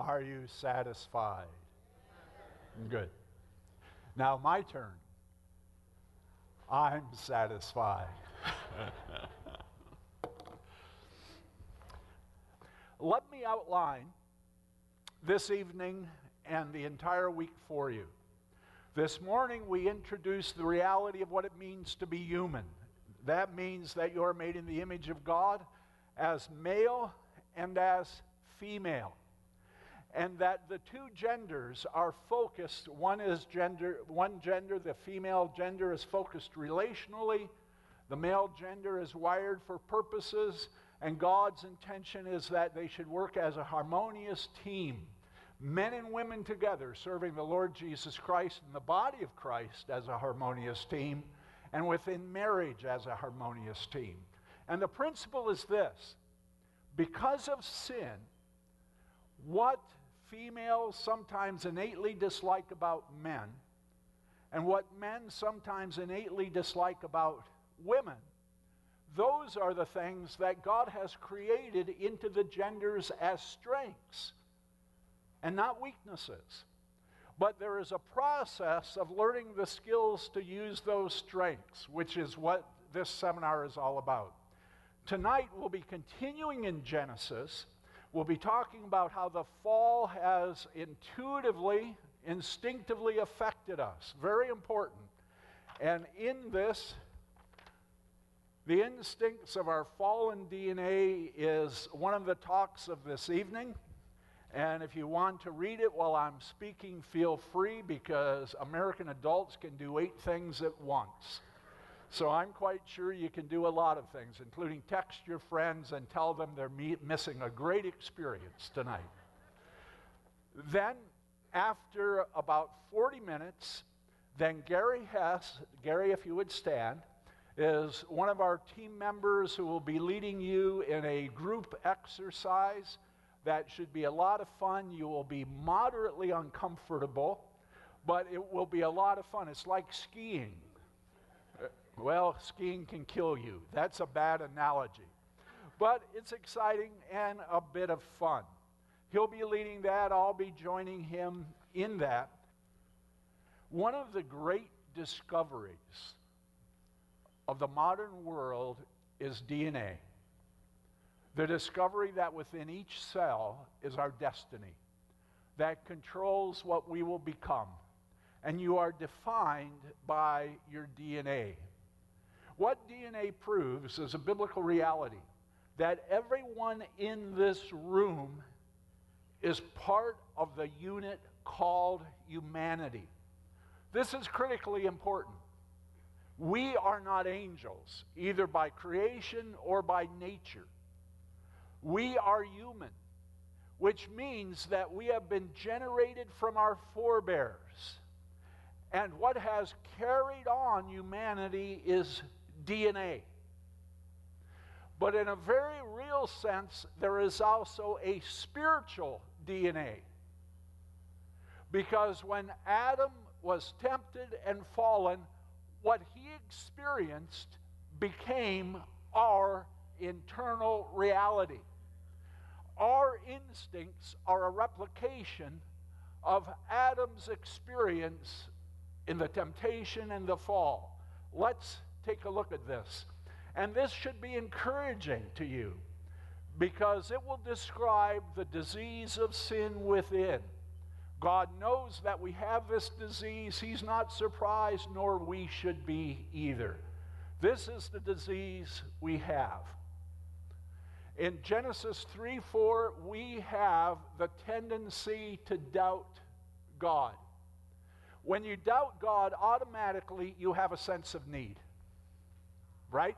Are you satisfied? Good. Now, my turn. I'm satisfied. Let me outline this evening and the entire week for you. This morning, we introduced the reality of what it means to be human. That means that you are made in the image of God as male and as female. And that the two genders are focused. One is gender, one gender, the female gender is focused relationally. The male gender is wired for purposes, and God's intention is that they should work as a harmonious team. Men and women together serving the Lord Jesus Christ and the body of Christ as a harmonious team, and within marriage as a harmonious team. And the principle is this because of sin, what females sometimes innately dislike about men, and what men sometimes innately dislike about women, those are the things that God has created into the genders as strengths and not weaknesses. But there is a process of learning the skills to use those strengths, which is what this seminar is all about. Tonight, we'll be continuing in Genesis. We'll be talking about how the fall has intuitively, instinctively affected us. Very important. And in this, the instincts of our fallen DNA is one of the talks of this evening. And if you want to read it while I'm speaking, feel free because American adults can do eight things at once. So I'm quite sure you can do a lot of things, including text your friends and tell them they're me- missing a great experience tonight. Then, after about 40 minutes, then Gary Hess, Gary, if you would stand, is one of our team members who will be leading you in a group exercise that should be a lot of fun. You will be moderately uncomfortable, but it will be a lot of fun. It's like skiing. Well, skiing can kill you. That's a bad analogy. But it's exciting and a bit of fun. He'll be leading that. I'll be joining him in that. One of the great discoveries of the modern world is DNA. The discovery that within each cell is our destiny, that controls what we will become. And you are defined by your DNA. What DNA proves is a biblical reality that everyone in this room is part of the unit called humanity. This is critically important. We are not angels, either by creation or by nature. We are human, which means that we have been generated from our forebears. And what has carried on humanity is DNA. But in a very real sense, there is also a spiritual DNA. Because when Adam was tempted and fallen, what he experienced became our internal reality. Our instincts are a replication of Adam's experience in the temptation and the fall. Let's take a look at this. And this should be encouraging to you because it will describe the disease of sin within. God knows that we have this disease. He's not surprised, nor we should be either. This is the disease we have. In Genesis 3 4, we have the tendency to doubt God. When you doubt God, automatically you have a sense of need. Right?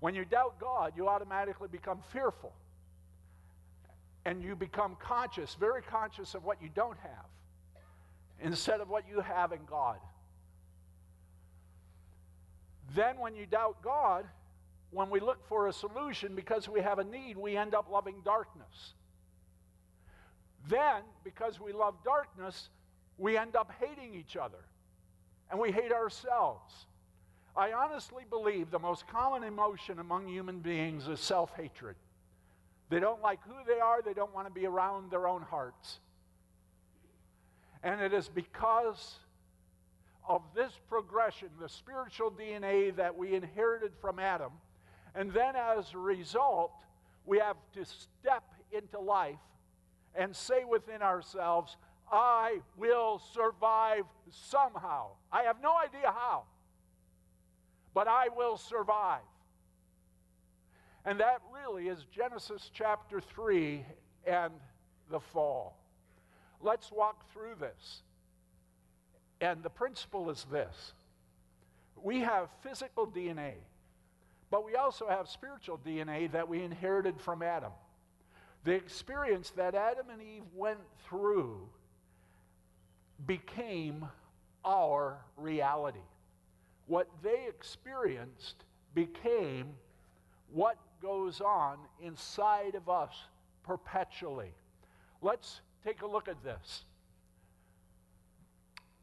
When you doubt God, you automatically become fearful. And you become conscious, very conscious of what you don't have, instead of what you have in God. Then, when you doubt God, when we look for a solution because we have a need, we end up loving darkness. Then, because we love darkness, we end up hating each other and we hate ourselves. I honestly believe the most common emotion among human beings is self hatred. They don't like who they are, they don't want to be around their own hearts. And it is because of this progression, the spiritual DNA that we inherited from Adam, and then as a result, we have to step into life and say within ourselves, I will survive somehow. I have no idea how, but I will survive. And that really is Genesis chapter 3 and the fall. Let's walk through this. And the principle is this we have physical DNA, but we also have spiritual DNA that we inherited from Adam. The experience that Adam and Eve went through became our reality. What they experienced became what goes on inside of us perpetually. Let's take a look at this.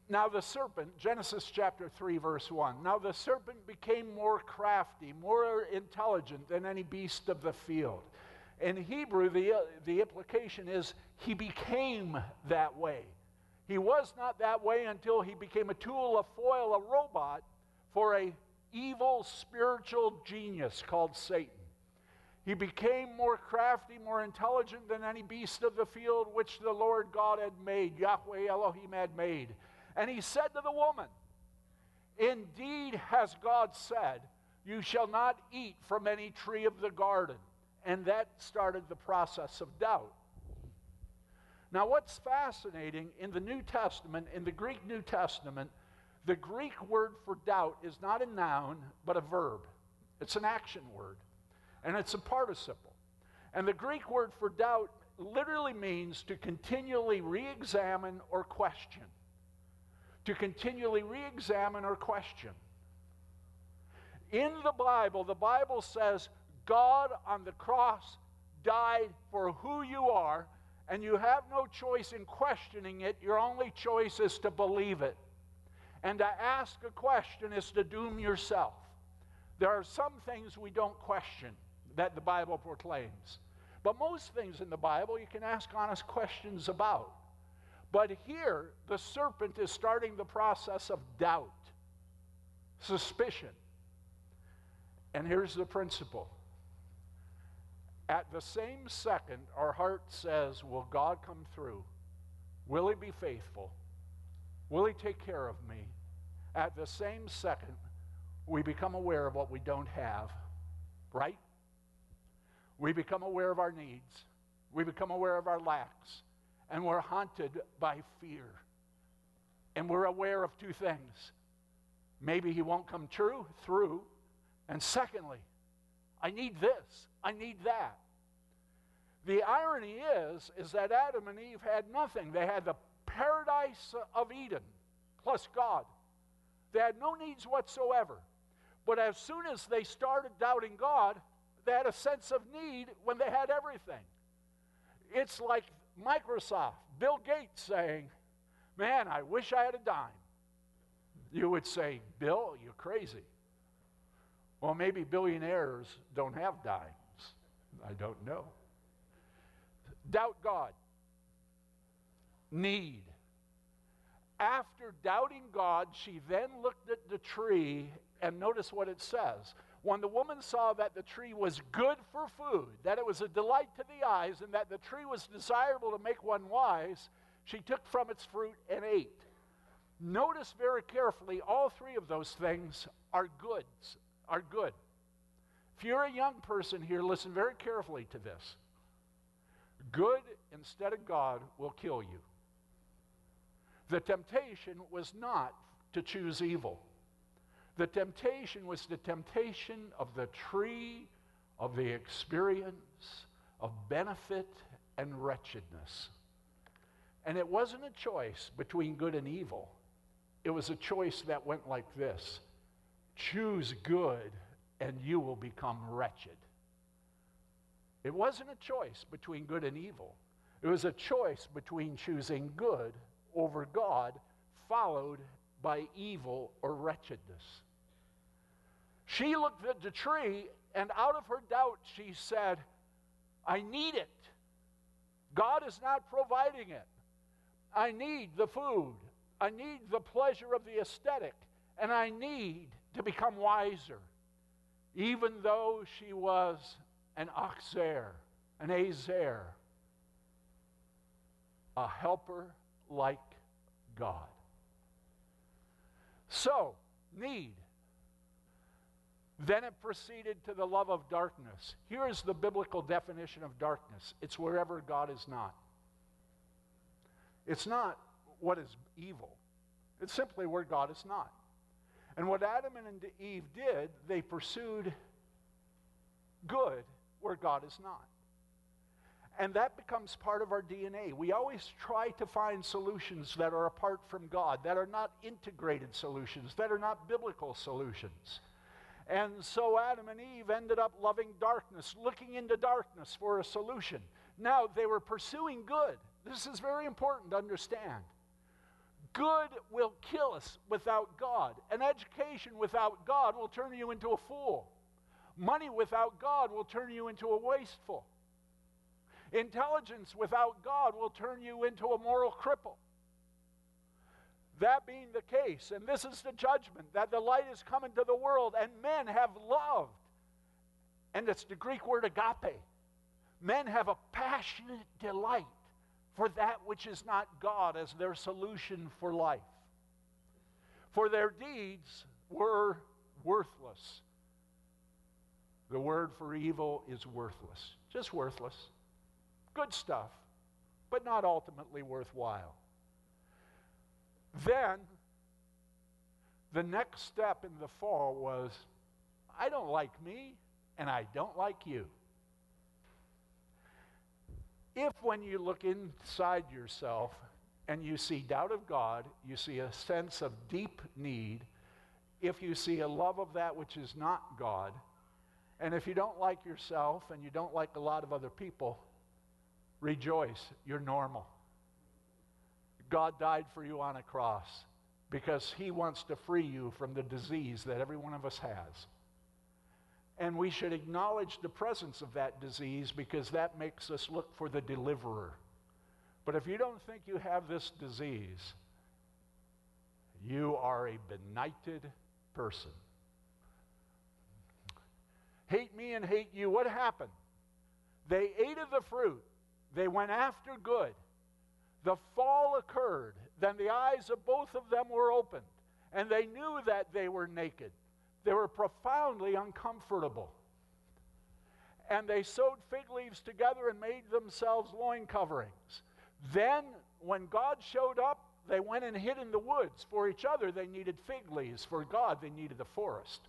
Now the serpent, Genesis chapter 3, verse 1. Now the serpent became more crafty, more intelligent than any beast of the field. In Hebrew, the, uh, the implication is he became that way. He was not that way until he became a tool, a foil, a robot for a evil spiritual genius called Satan. He became more crafty, more intelligent than any beast of the field which the Lord God had made, Yahweh Elohim had made. And he said to the woman, Indeed has God said, You shall not eat from any tree of the garden. And that started the process of doubt. Now, what's fascinating in the New Testament, in the Greek New Testament, the Greek word for doubt is not a noun, but a verb. It's an action word and it's a participle. And the Greek word for doubt literally means to continually re examine or question. To continually re examine or question. In the Bible, the Bible says God on the cross died for who you are, and you have no choice in questioning it. Your only choice is to believe it. And to ask a question is to doom yourself. There are some things we don't question that the Bible proclaims. But most things in the Bible you can ask honest questions about. But here, the serpent is starting the process of doubt, suspicion. And here's the principle. At the same second, our heart says, Will God come through? Will He be faithful? Will He take care of me? At the same second, we become aware of what we don't have, right? We become aware of our needs. We become aware of our lacks. And we're haunted by fear. And we're aware of two things. Maybe he won't come true through. And secondly, I need this. I need that. The irony is, is that Adam and Eve had nothing. They had the paradise of Eden plus God. They had no needs whatsoever. But as soon as they started doubting God, they had a sense of need when they had everything. It's like Microsoft, Bill Gates saying, Man, I wish I had a dime. You would say, Bill, you're crazy. Well, maybe billionaires don't have dimes. I don't know. Doubt God. Need. After doubting God, she then looked at the tree and notice what it says. When the woman saw that the tree was good for food, that it was a delight to the eyes, and that the tree was desirable to make one wise, she took from its fruit and ate. Notice very carefully, all three of those things are goods, are good. If you're a young person here, listen very carefully to this. Good instead of God will kill you. The temptation was not to choose evil. The temptation was the temptation of the tree of the experience of benefit and wretchedness. And it wasn't a choice between good and evil. It was a choice that went like this choose good, and you will become wretched. It wasn't a choice between good and evil. It was a choice between choosing good over God, followed by evil or wretchedness. She looked at the tree, and out of her doubt, she said, I need it. God is not providing it. I need the food. I need the pleasure of the aesthetic. And I need to become wiser. Even though she was an oxer, an azer, a helper like God. So, need. Then it proceeded to the love of darkness. Here is the biblical definition of darkness it's wherever God is not. It's not what is evil, it's simply where God is not. And what Adam and Eve did, they pursued good where God is not. And that becomes part of our DNA. We always try to find solutions that are apart from God, that are not integrated solutions, that are not biblical solutions. And so Adam and Eve ended up loving darkness, looking into darkness for a solution. Now, they were pursuing good. This is very important to understand. Good will kill us without God. An education without God will turn you into a fool. Money without God will turn you into a wasteful. Intelligence without God will turn you into a moral cripple. That being the case, and this is the judgment, that the light is come into the world, and men have loved. And it's the Greek word agape. Men have a passionate delight for that which is not God as their solution for life. For their deeds were worthless. The word for evil is worthless, just worthless. Good stuff, but not ultimately worthwhile. Then, the next step in the fall was I don't like me, and I don't like you. If, when you look inside yourself and you see doubt of God, you see a sense of deep need, if you see a love of that which is not God, and if you don't like yourself and you don't like a lot of other people, rejoice. You're normal. God died for you on a cross because he wants to free you from the disease that every one of us has. And we should acknowledge the presence of that disease because that makes us look for the deliverer. But if you don't think you have this disease, you are a benighted person. Hate me and hate you. What happened? They ate of the fruit, they went after good. The fall occurred. Then the eyes of both of them were opened, and they knew that they were naked. They were profoundly uncomfortable. And they sewed fig leaves together and made themselves loin coverings. Then, when God showed up, they went and hid in the woods. For each other, they needed fig leaves. For God, they needed the forest.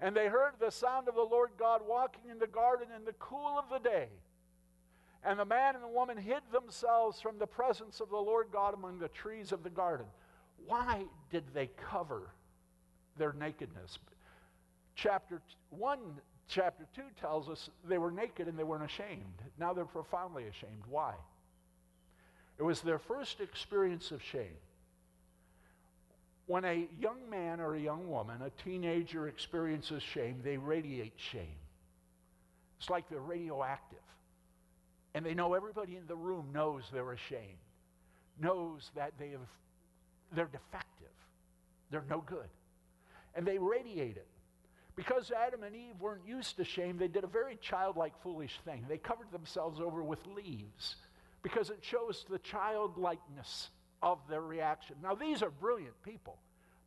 And they heard the sound of the Lord God walking in the garden in the cool of the day. And the man and the woman hid themselves from the presence of the Lord God among the trees of the garden. Why did they cover their nakedness? Chapter 1, chapter 2 tells us they were naked and they weren't ashamed. Now they're profoundly ashamed. Why? It was their first experience of shame. When a young man or a young woman, a teenager, experiences shame, they radiate shame. It's like they're radioactive. And they know everybody in the room knows they're ashamed, knows that they have, they're defective, they're no good. And they radiate it. Because Adam and Eve weren't used to shame, they did a very childlike, foolish thing. They covered themselves over with leaves because it shows the childlikeness of their reaction. Now, these are brilliant people,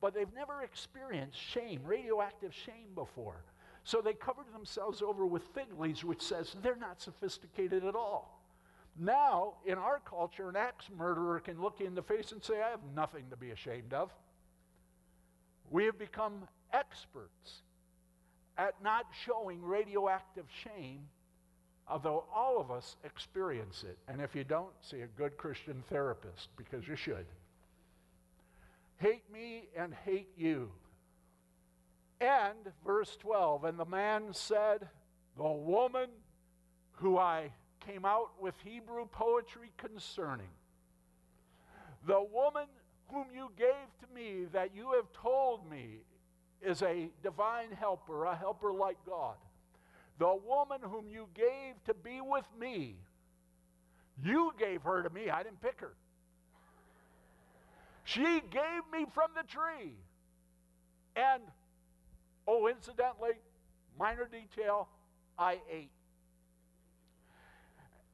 but they've never experienced shame, radioactive shame before. So they covered themselves over with fig leaves, which says they're not sophisticated at all. Now, in our culture, an axe murderer can look you in the face and say, I have nothing to be ashamed of. We have become experts at not showing radioactive shame, although all of us experience it. And if you don't, see a good Christian therapist, because you should. Hate me and hate you. And, verse 12, and the man said, The woman who I came out with Hebrew poetry concerning, the woman whom you gave to me that you have told me is a divine helper, a helper like God. The woman whom you gave to be with me, you gave her to me. I didn't pick her. She gave me from the tree. And, oh, incidentally, minor detail, I ate.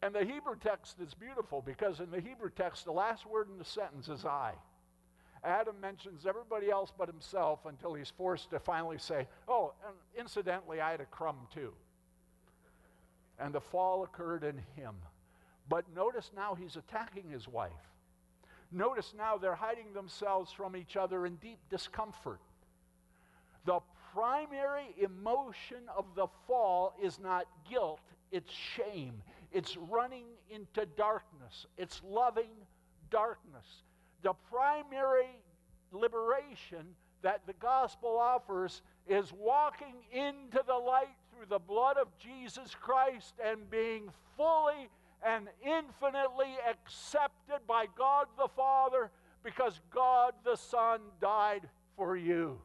And the Hebrew text is beautiful because in the Hebrew text, the last word in the sentence is I. Adam mentions everybody else but himself until he's forced to finally say, Oh, incidentally, I had a crumb too. And the fall occurred in him. But notice now he's attacking his wife. Notice now they're hiding themselves from each other in deep discomfort. The primary emotion of the fall is not guilt, it's shame. It's running into darkness, it's loving darkness. The primary liberation that the gospel offers is walking into the light through the blood of Jesus Christ and being fully and infinitely accepted by God the Father because God the Son died for you.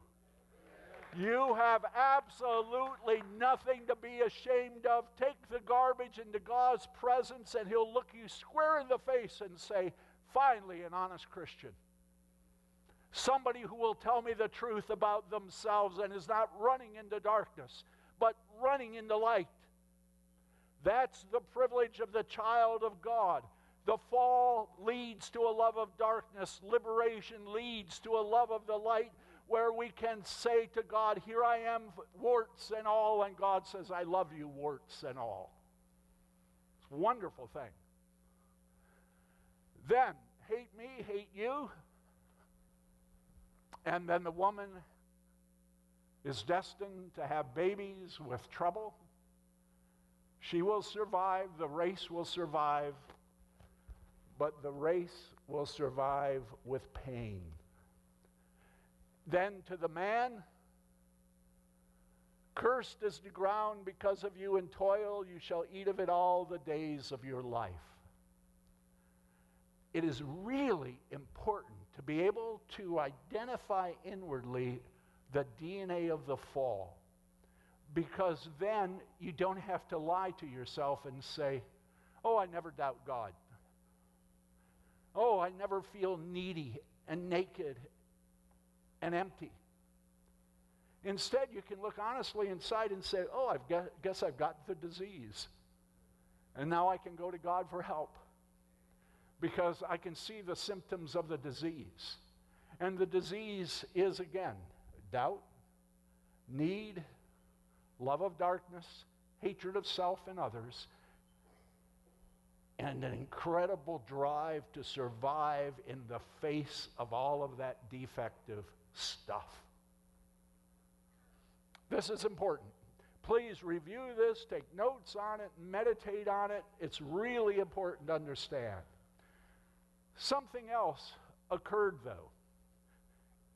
You have absolutely nothing to be ashamed of. Take the garbage into God's presence, and He'll look you square in the face and say, Finally, an honest Christian. Somebody who will tell me the truth about themselves and is not running into darkness, but running into light. That's the privilege of the child of God. The fall leads to a love of darkness, liberation leads to a love of the light where we can say to God, Here I am, warts and all, and God says, I love you, warts and all. It's a wonderful thing. Then, hate me, hate you. And then the woman is destined to have babies with trouble. She will survive, the race will survive, but the race will survive with pain. Then to the man, cursed is the ground because of you, and toil you shall eat of it all the days of your life. It is really important to be able to identify inwardly the DNA of the fall because then you don't have to lie to yourself and say, Oh, I never doubt God. Oh, I never feel needy and naked and empty. Instead, you can look honestly inside and say, Oh, I guess I've got the disease. And now I can go to God for help because I can see the symptoms of the disease. And the disease is, again, doubt, need, love of darkness, hatred of self and others, and an incredible drive to survive in the face of all of that defective stuff. This is important. Please review this, take notes on it, meditate on it. It's really important to understand. Something else occurred, though,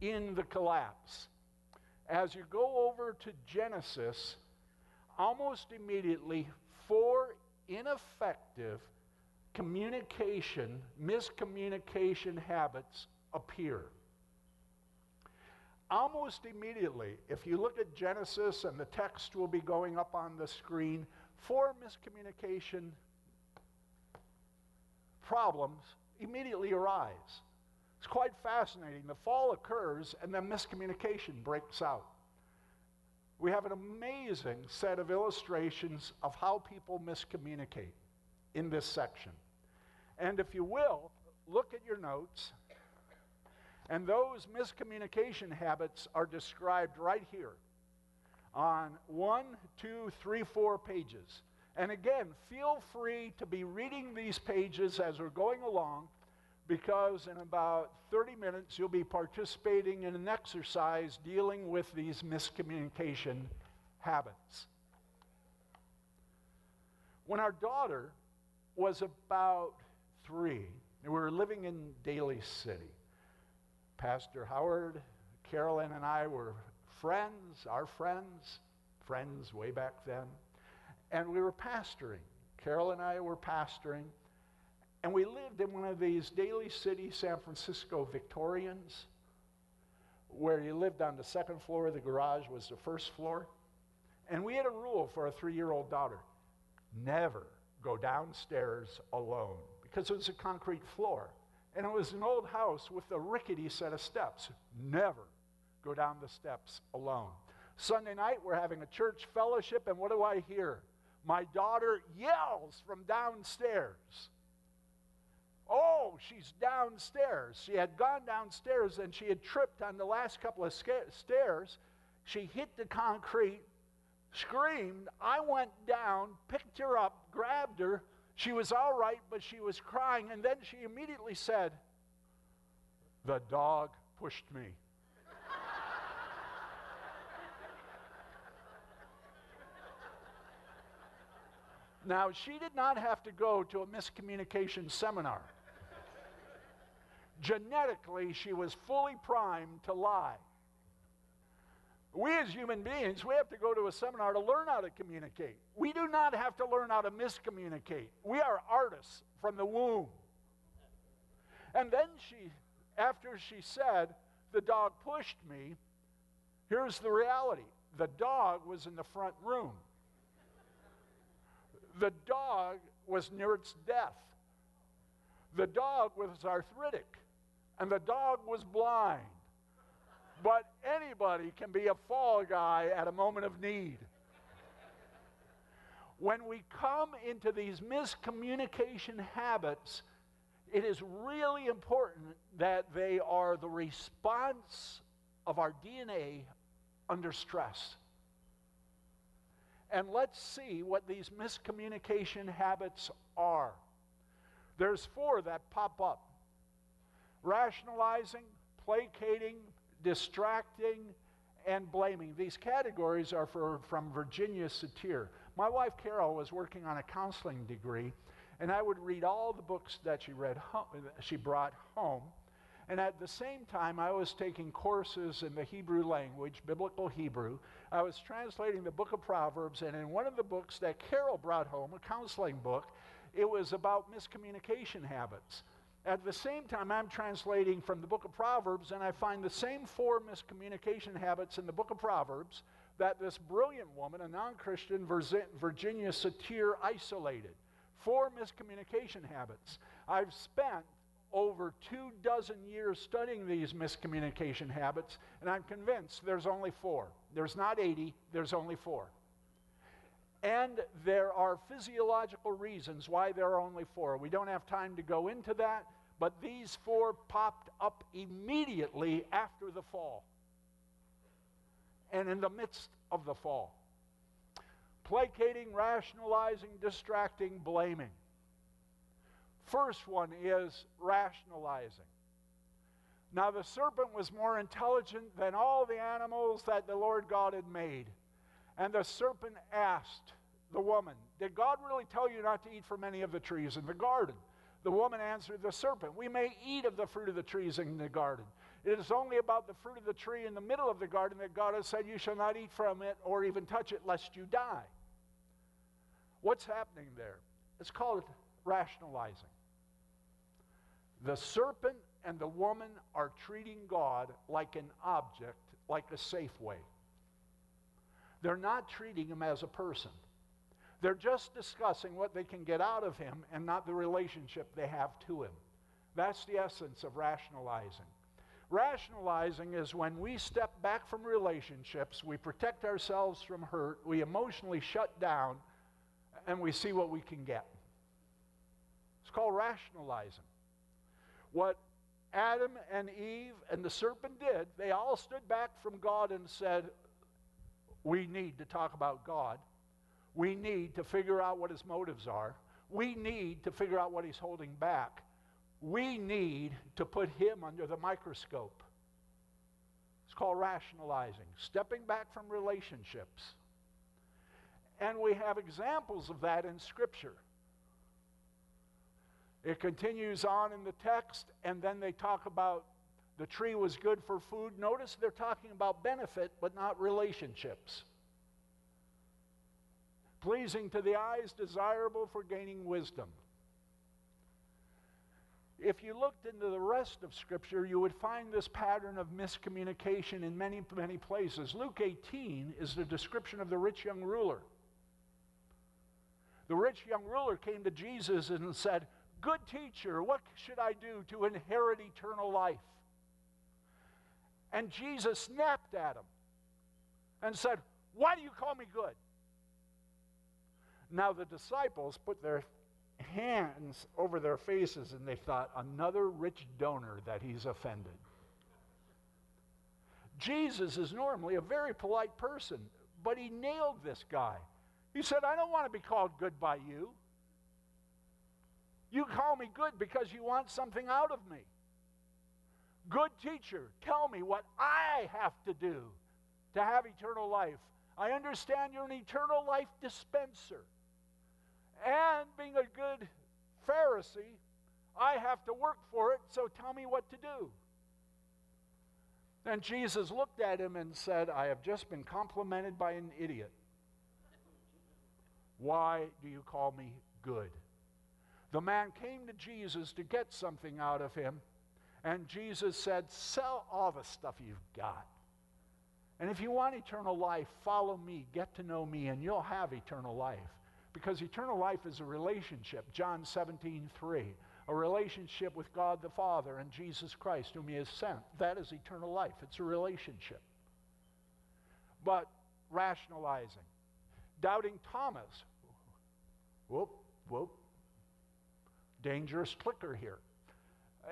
in the collapse. As you go over to Genesis, almost immediately, four ineffective communication, miscommunication habits appear. Almost immediately, if you look at Genesis and the text will be going up on the screen, four miscommunication problems immediately arise. It's quite fascinating. The fall occurs and then miscommunication breaks out. We have an amazing set of illustrations of how people miscommunicate in this section. And if you will, look at your notes and those miscommunication habits are described right here on one, two, three, four pages. And again, feel free to be reading these pages as we're going along because in about 30 minutes you'll be participating in an exercise dealing with these miscommunication habits. When our daughter was about three, we were living in Daly City. Pastor Howard, Carolyn, and I were friends, our friends, friends way back then. And we were pastoring. Carol and I were pastoring. And we lived in one of these Daly City, San Francisco Victorians, where you lived on the second floor, the garage was the first floor. And we had a rule for a three year old daughter never go downstairs alone because it was a concrete floor. And it was an old house with a rickety set of steps. Never go down the steps alone. Sunday night, we're having a church fellowship, and what do I hear? My daughter yells from downstairs. Oh, she's downstairs. She had gone downstairs and she had tripped on the last couple of stairs. She hit the concrete, screamed. I went down, picked her up, grabbed her. She was all right, but she was crying. And then she immediately said, The dog pushed me. now, she did not have to go to a miscommunication seminar. Genetically, she was fully primed to lie. We as human beings, we have to go to a seminar to learn how to communicate. We do not have to learn how to miscommunicate. We are artists from the womb. And then she, after she said, the dog pushed me, here's the reality the dog was in the front room. The dog was near its death. The dog was arthritic, and the dog was blind. But anybody can be a fall guy at a moment of need. When we come into these miscommunication habits, it is really important that they are the response of our DNA under stress. And let's see what these miscommunication habits are. There's four that pop up rationalizing, placating, distracting, and blaming. These categories are for, from Virginia Satir. My wife Carol was working on a counseling degree, and I would read all the books that she read she brought home. And at the same time, I was taking courses in the Hebrew language, biblical Hebrew. I was translating the book of Proverbs, and in one of the books that Carol brought home, a counseling book, it was about miscommunication habits. At the same time, I'm translating from the book of Proverbs, and I find the same four miscommunication habits in the book of Proverbs that this brilliant woman, a non Christian Virginia Satir, isolated. Four miscommunication habits. I've spent over two dozen years studying these miscommunication habits, and I'm convinced there's only four. There's not 80, there's only four. And there are physiological reasons why there are only four. We don't have time to go into that, but these four popped up immediately after the fall and in the midst of the fall placating, rationalizing, distracting, blaming. First one is rationalizing. Now, the serpent was more intelligent than all the animals that the Lord God had made. And the serpent asked the woman, Did God really tell you not to eat from any of the trees in the garden? The woman answered the serpent, We may eat of the fruit of the trees in the garden. It is only about the fruit of the tree in the middle of the garden that God has said, You shall not eat from it or even touch it, lest you die. What's happening there? It's called rationalizing. The serpent and the woman are treating God like an object, like a Safeway. They're not treating him as a person. They're just discussing what they can get out of him and not the relationship they have to him. That's the essence of rationalizing. Rationalizing is when we step back from relationships, we protect ourselves from hurt, we emotionally shut down, and we see what we can get. It's called rationalizing. What Adam and Eve and the serpent did, they all stood back from God and said, we need to talk about God. We need to figure out what his motives are. We need to figure out what he's holding back. We need to put him under the microscope. It's called rationalizing, stepping back from relationships. And we have examples of that in Scripture. It continues on in the text, and then they talk about the tree was good for food. Notice they're talking about benefit, but not relationships. Pleasing to the eyes, desirable for gaining wisdom. if you looked into the rest of Scripture, you would find this pattern of miscommunication in many, many places. Luke 18 is the description of the rich young ruler. The rich young ruler came to Jesus and said, Good teacher, what should I do to inherit eternal life? And Jesus snapped at him and said, Why do you call me good? Now the disciples put their hands over their faces and they thought, another rich donor that he's offended. Jesus is normally a very polite person, but he nailed this guy. He said, I don't want to be called good by you. You call me good because you want something out of me. Good teacher, tell me what I have to do to have eternal life. I understand you're an eternal life dispenser. And being a good Pharisee, I have to work for it, so tell me what to do. Then Jesus looked at him and said, I have just been complimented by an idiot. Why do you call me good? The man came to Jesus to get something out of him, and Jesus said, Sell all the stuff you've got. And if you want eternal life, follow me, get to know me, and you'll have eternal life. Because eternal life is a relationship. John 17, 3. A relationship with God the Father and Jesus Christ, whom He has sent. That is eternal life. It's a relationship. But rationalizing. Doubting Thomas. Whoop, whoop. Dangerous clicker here.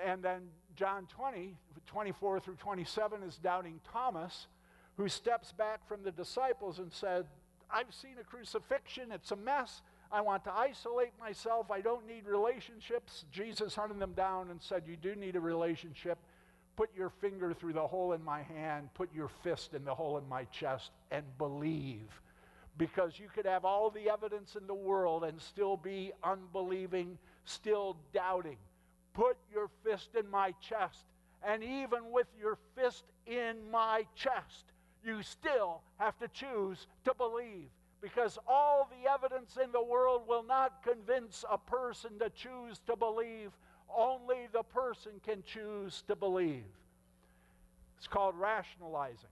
And then John 20, 24 through 27 is doubting Thomas, who steps back from the disciples and said, I've seen a crucifixion, it's a mess. I want to isolate myself. I don't need relationships. Jesus hunted them down and said, You do need a relationship. Put your finger through the hole in my hand, put your fist in the hole in my chest, and believe. Because you could have all the evidence in the world and still be unbelieving, still doubting. Put your fist in my chest. And even with your fist in my chest, you still have to choose to believe because all the evidence in the world will not convince a person to choose to believe. Only the person can choose to believe. It's called rationalizing.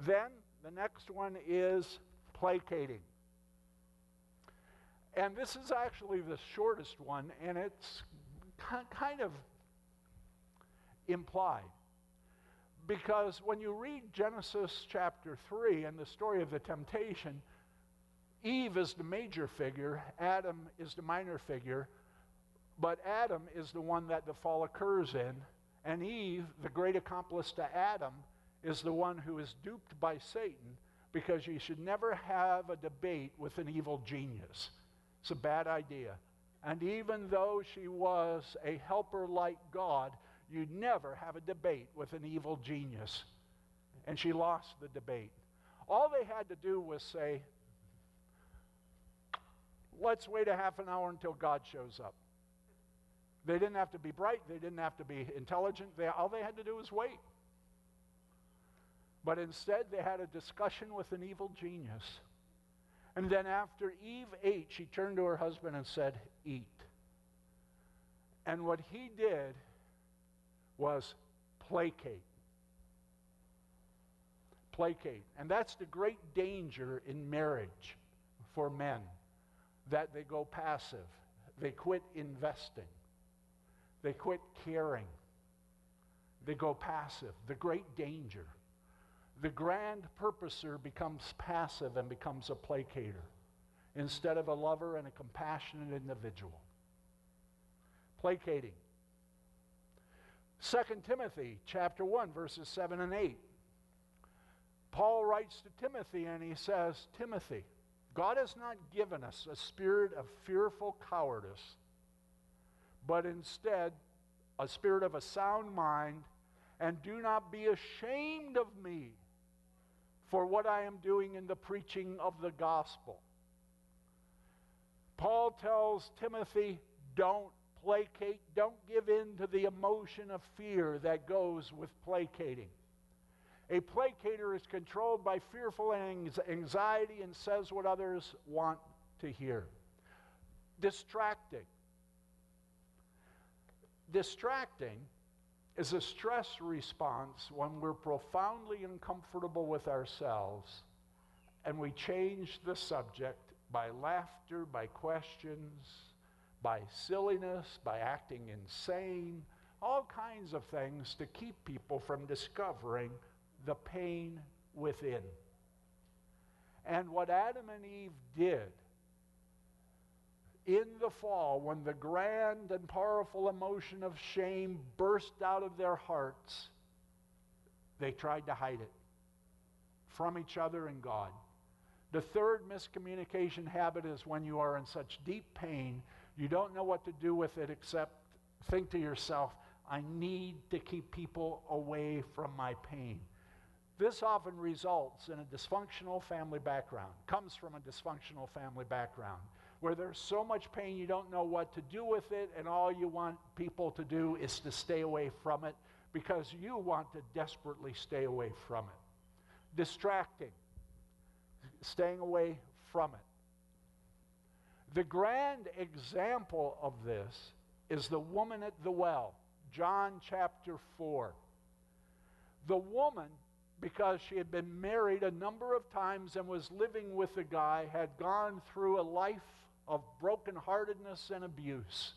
Then the next one is placating. And this is actually the shortest one, and it's kind of implied. Because when you read Genesis chapter 3 and the story of the temptation, Eve is the major figure, Adam is the minor figure, but Adam is the one that the fall occurs in, and Eve, the great accomplice to Adam, is the one who is duped by Satan because you should never have a debate with an evil genius. It's a bad idea. And even though she was a helper like God, You'd never have a debate with an evil genius. And she lost the debate. All they had to do was say, let's wait a half an hour until God shows up. They didn't have to be bright, they didn't have to be intelligent. They, all they had to do was wait. But instead, they had a discussion with an evil genius. And then after Eve ate, she turned to her husband and said, Eat. And what he did was placate. Placate. And that's the great danger in marriage for men that they go passive. They quit investing. They quit caring. They go passive. The great danger. The grand purposer becomes passive and becomes a placater instead of a lover and a compassionate individual. Placating. 2 Timothy chapter 1 verses 7 and 8. Paul writes to Timothy and he says, Timothy, God has not given us a spirit of fearful cowardice, but instead a spirit of a sound mind, and do not be ashamed of me for what I am doing in the preaching of the gospel. Paul tells Timothy, don't placate. Don't give in to the emotion of fear that goes with placating. A placater is controlled by fearful anxiety and says what others want to hear. Distracting. distracting is a stress response when we're profoundly uncomfortable with ourselves and we change the subject by laughter, by questions, by silliness, by acting insane, all kinds of things to keep people from discovering the pain within. And what Adam and Eve did in the fall, when the grand and powerful emotion of shame burst out of their hearts, they tried to hide it from each other and God. The third miscommunication habit is when you are in such deep pain, you don't know what to do with it except think to yourself, I need to keep people away from my pain. This often results in a dysfunctional family background, comes from a dysfunctional family background where there's so much pain you don't know what to do with it, and all you want people to do is to stay away from it because you want to desperately stay away from it. Distracting, staying away from it. The grand example of this is the woman at the well, John chapter 4. The woman because she had been married a number of times and was living with a guy, had gone through a life of brokenheartedness and abuse.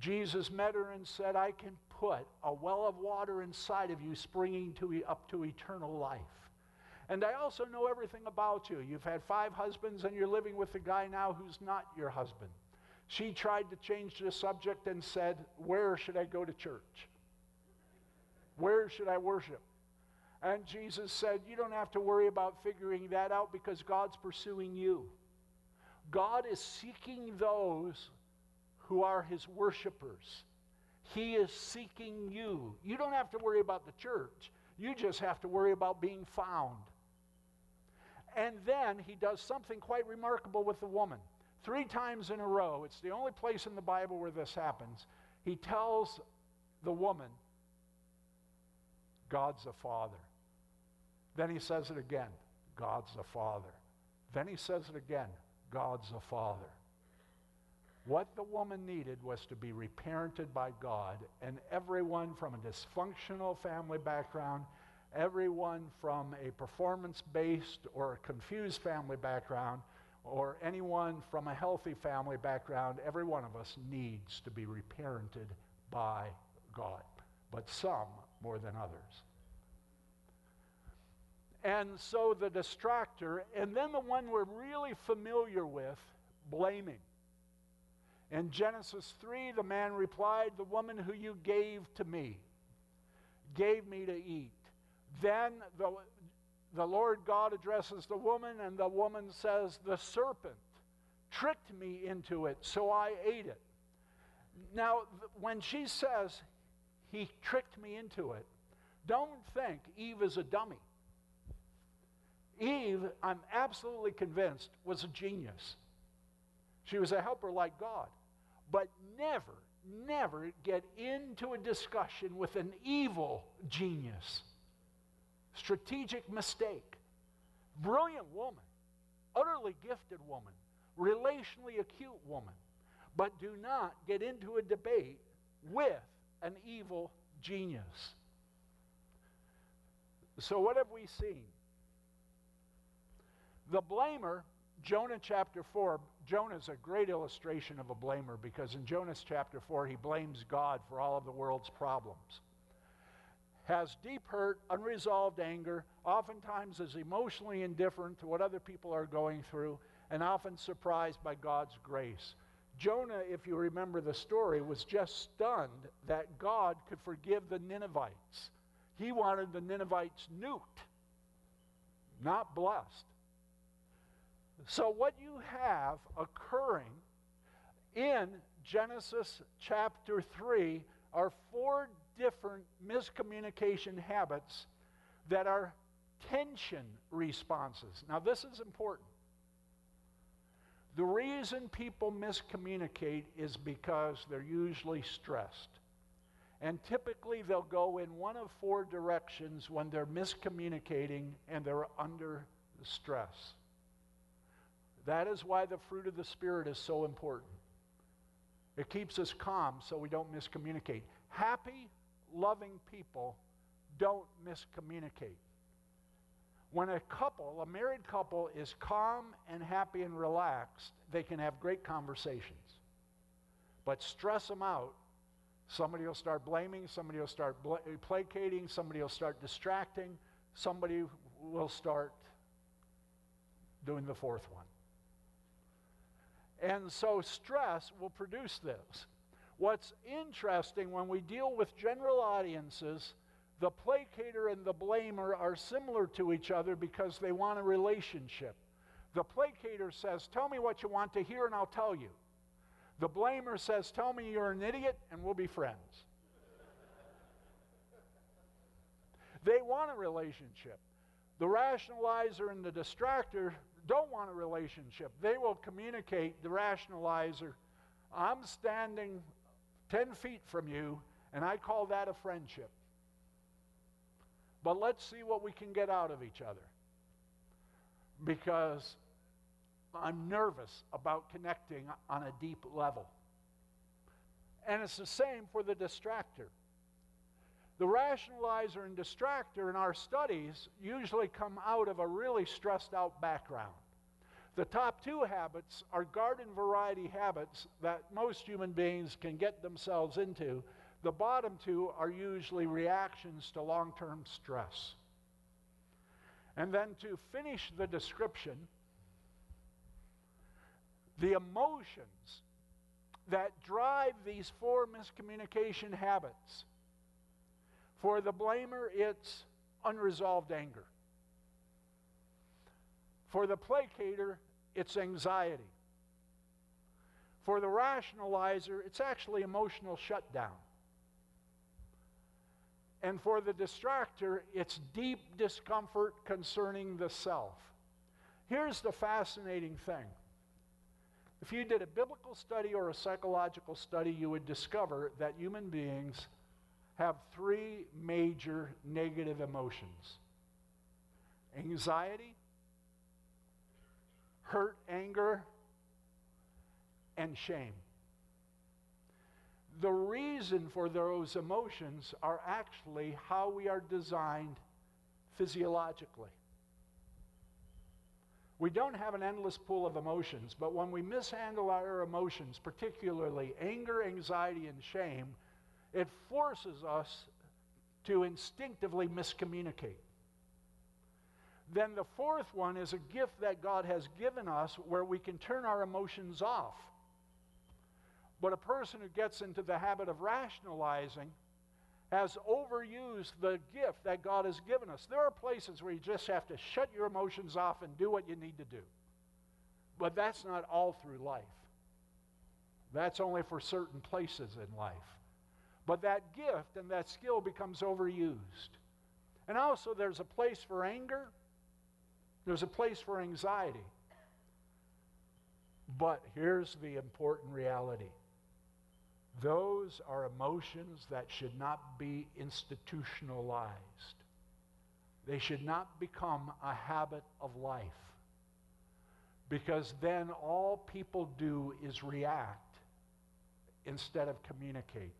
Jesus met her and said, I can put a well of water inside of you, springing to, up to eternal life. And I also know everything about you. You've had five husbands and you're living with a guy now who's not your husband. She tried to change the subject and said, Where should I go to church? Where should I worship? And Jesus said, You don't have to worry about figuring that out because God's pursuing you. God is seeking those who are his worshipers. He is seeking you. You don't have to worry about the church, you just have to worry about being found. And then he does something quite remarkable with the woman. Three times in a row, it's the only place in the Bible where this happens. He tells the woman, God's a father. Then he says it again God's the Father. Then he says it again God's the Father. What the woman needed was to be reparented by God, and everyone from a dysfunctional family background, everyone from a performance based or a confused family background, or anyone from a healthy family background, every one of us needs to be reparented by God, but some more than others. And so the distractor, and then the one we're really familiar with, blaming. In Genesis 3, the man replied, The woman who you gave to me gave me to eat. Then the, the Lord God addresses the woman, and the woman says, The serpent tricked me into it, so I ate it. Now, when she says, He tricked me into it, don't think Eve is a dummy. Eve, I'm absolutely convinced, was a genius. She was a helper like God. But never, never get into a discussion with an evil genius. Strategic mistake. Brilliant woman, utterly gifted woman, relationally acute woman. But do not get into a debate with an evil genius. So, what have we seen? The blamer, Jonah chapter 4, Jonah is a great illustration of a blamer because in Jonah chapter 4, he blames God for all of the world's problems. Has deep hurt, unresolved anger, oftentimes is emotionally indifferent to what other people are going through, and often surprised by God's grace. Jonah, if you remember the story, was just stunned that God could forgive the Ninevites. He wanted the Ninevites nuked, not blessed. So, what you have occurring in Genesis chapter 3 are four different miscommunication habits that are tension responses. Now, this is important. The reason people miscommunicate is because they're usually stressed. And typically, they'll go in one of four directions when they're miscommunicating and they're under stress. That is why the fruit of the Spirit is so important. It keeps us calm so we don't miscommunicate. Happy, loving people don't miscommunicate. When a couple, a married couple, is calm and happy and relaxed, they can have great conversations. But stress them out, somebody will start blaming, somebody will start bl- placating, somebody will start distracting, somebody will start doing the fourth one. And so stress will produce this. What's interesting when we deal with general audiences, the placater and the blamer are similar to each other because they want a relationship. The placater says, Tell me what you want to hear and I'll tell you. The blamer says, Tell me you're an idiot and we'll be friends. they want a relationship. The rationalizer and the distractor don't want a relationship. They will communicate, the rationalizer, I'm standing 10 feet from you, and I call that a friendship. But let's see what we can get out of each other. Because I'm nervous about connecting on a deep level. And it's the same for the distractor. The rationalizer and distractor in our studies usually come out of a really stressed out background. The top two habits are garden variety habits that most human beings can get themselves into the bottom two are usually reactions to long term stress. And then to finish the description, the emotions that drive these four miscommunication habits. For the blamer, it's unresolved anger. For the placator, it's anxiety. For the rationalizer, it's actually emotional shutdown. And for the distractor, it's deep discomfort concerning the self. Here's the fascinating thing. If you did a biblical study or a psychological study, you would discover that human beings have three major negative emotions anxiety, hurt, anger, and shame the reason for those emotions are actually how we are designed physiologically. We don't have an endless pool of emotions, but when we mishandle our emotions, particularly anger, anxiety, and shame, it forces us to instinctively miscommunicate. Then the fourth one is a gift that God has given us where we can turn our emotions off. But a person who gets into the habit of rationalizing has overused the gift that God has given us. There are places where you just have to shut your emotions off and do what you need to do. But that's not all through life. That's only for certain places in life. But that gift and that skill becomes overused. And also, there's a place for anger, there's a place for anxiety. But here's the important reality those are emotions that should not be institutionalized. They should not become a habit of life. Because then all people do is react instead of communicate.